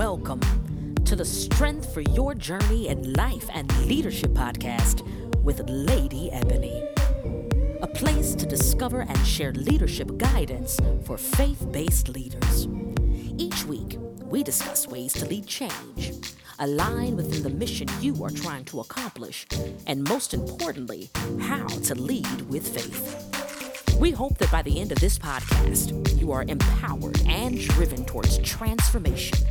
Welcome to the Strength for Your Journey in Life and Leadership podcast with Lady Ebony. A place to discover and share leadership guidance for faith based leaders. Each week, we discuss ways to lead change, align within the mission you are trying to accomplish, and most importantly, how to lead with faith. We hope that by the end of this podcast, you are empowered and driven towards transformation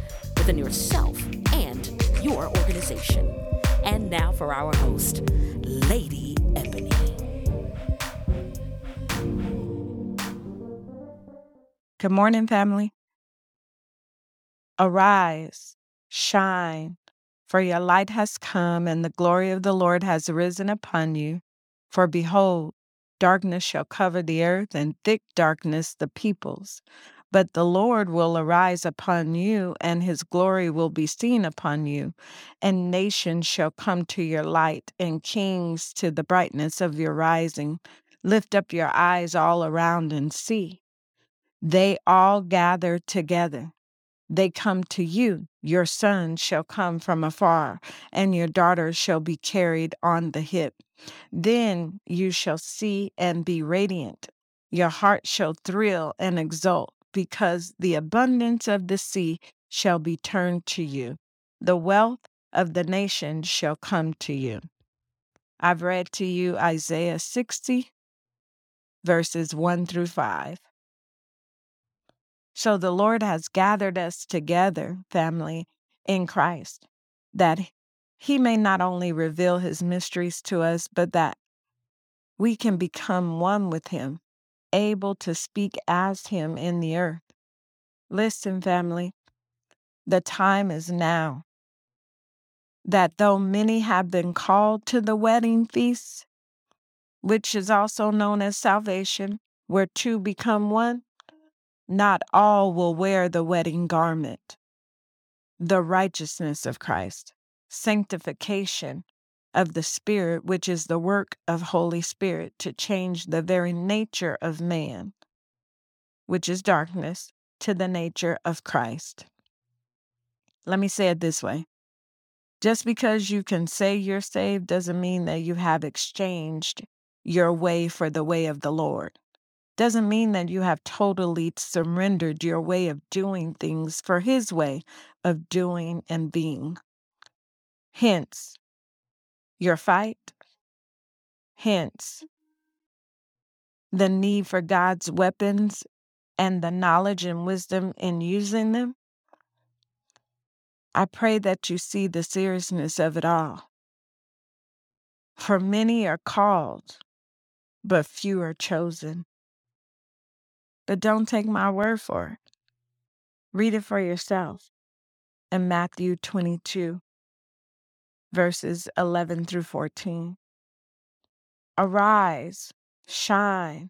within yourself and your organization. And now for our host, Lady Ebony. Good morning, family. Arise, shine, for your light has come, and the glory of the Lord has risen upon you. For behold, Darkness shall cover the earth, and thick darkness the peoples. But the Lord will arise upon you, and his glory will be seen upon you. And nations shall come to your light, and kings to the brightness of your rising. Lift up your eyes all around and see. They all gather together. They come to you. Your sons shall come from afar, and your daughters shall be carried on the hip. Then you shall see and be radiant. Your heart shall thrill and exult, because the abundance of the sea shall be turned to you. The wealth of the nations shall come to you. I've read to you Isaiah 60, verses 1 through 5. So the Lord has gathered us together, family, in Christ, that he may not only reveal his mysteries to us, but that we can become one with him, able to speak as him in the earth. Listen, family, the time is now. That though many have been called to the wedding feast, which is also known as salvation, where two become one, not all will wear the wedding garment, the righteousness of Christ sanctification of the Spirit, which is the work of Holy Spirit to change the very nature of man, which is darkness, to the nature of Christ. Let me say it this way just because you can say you're saved doesn't mean that you have exchanged your way for the way of the Lord. Doesn't mean that you have totally surrendered your way of doing things for His way of doing and being. Hence, your fight. Hence, the need for God's weapons and the knowledge and wisdom in using them. I pray that you see the seriousness of it all. For many are called, but few are chosen. But don't take my word for it. Read it for yourself in Matthew 22 verses 11 through 14. Arise, shine,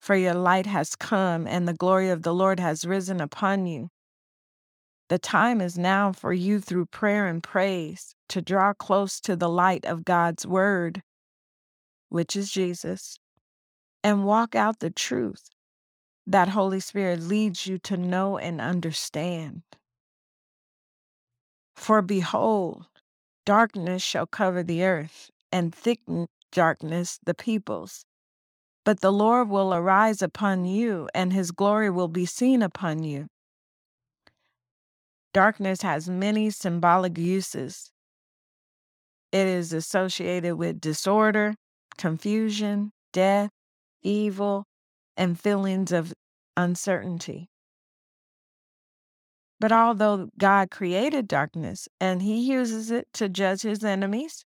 for your light has come, and the glory of the Lord has risen upon you. The time is now for you, through prayer and praise, to draw close to the light of God's word, which is Jesus, and walk out the truth that Holy Spirit leads you to know and understand. For behold, Darkness shall cover the earth, and thick darkness the peoples. But the Lord will arise upon you, and his glory will be seen upon you. Darkness has many symbolic uses. It is associated with disorder, confusion, death, evil, and feelings of uncertainty. But although God created darkness and he uses it to judge his enemies,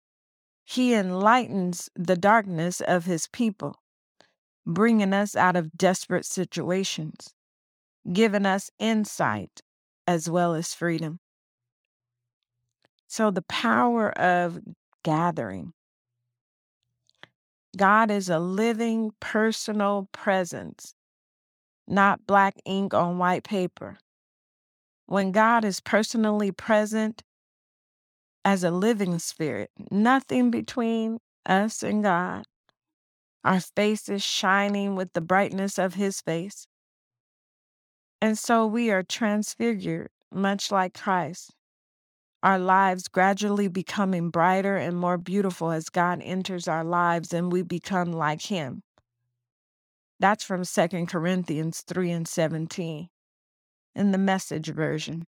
he enlightens the darkness of his people, bringing us out of desperate situations, giving us insight as well as freedom. So, the power of gathering. God is a living personal presence, not black ink on white paper when God is personally present as a living spirit, nothing between us and God. Our face is shining with the brightness of His face. And so we are transfigured much like Christ, our lives gradually becoming brighter and more beautiful as God enters our lives and we become like Him. That's from 2 Corinthians 3 and 17 in the message version.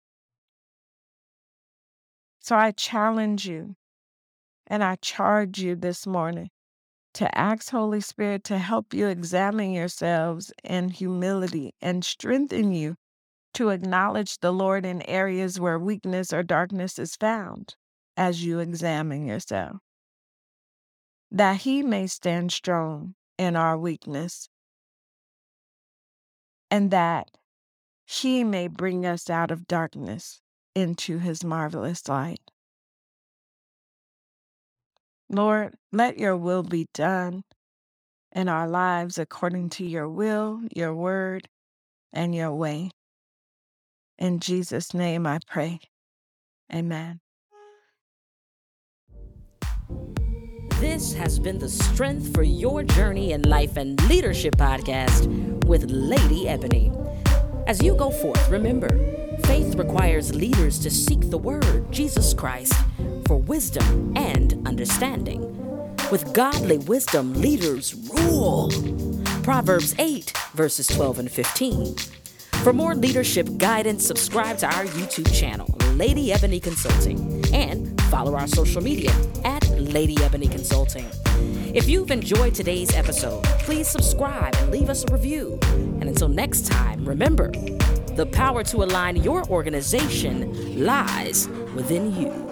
So I challenge you and I charge you this morning to ask Holy Spirit to help you examine yourselves in humility and strengthen you to acknowledge the Lord in areas where weakness or darkness is found as you examine yourself, that He may stand strong in our weakness, and that He may bring us out of darkness into His marvelous light. Lord, let your will be done in our lives according to your will, your word, and your way. In Jesus' name I pray. Amen. This has been the Strength for Your Journey in Life and Leadership podcast with Lady Ebony. As you go forth, remember, faith requires leaders to seek the Word, Jesus Christ, for wisdom and understanding. With godly wisdom, leaders rule. Proverbs 8, verses 12 and 15. For more leadership guidance, subscribe to our YouTube channel, Lady Ebony Consulting, and follow our social media at Lady Ebony Consulting. If you've enjoyed today's episode, please subscribe and leave us a review. And until next time, remember the power to align your organization lies within you.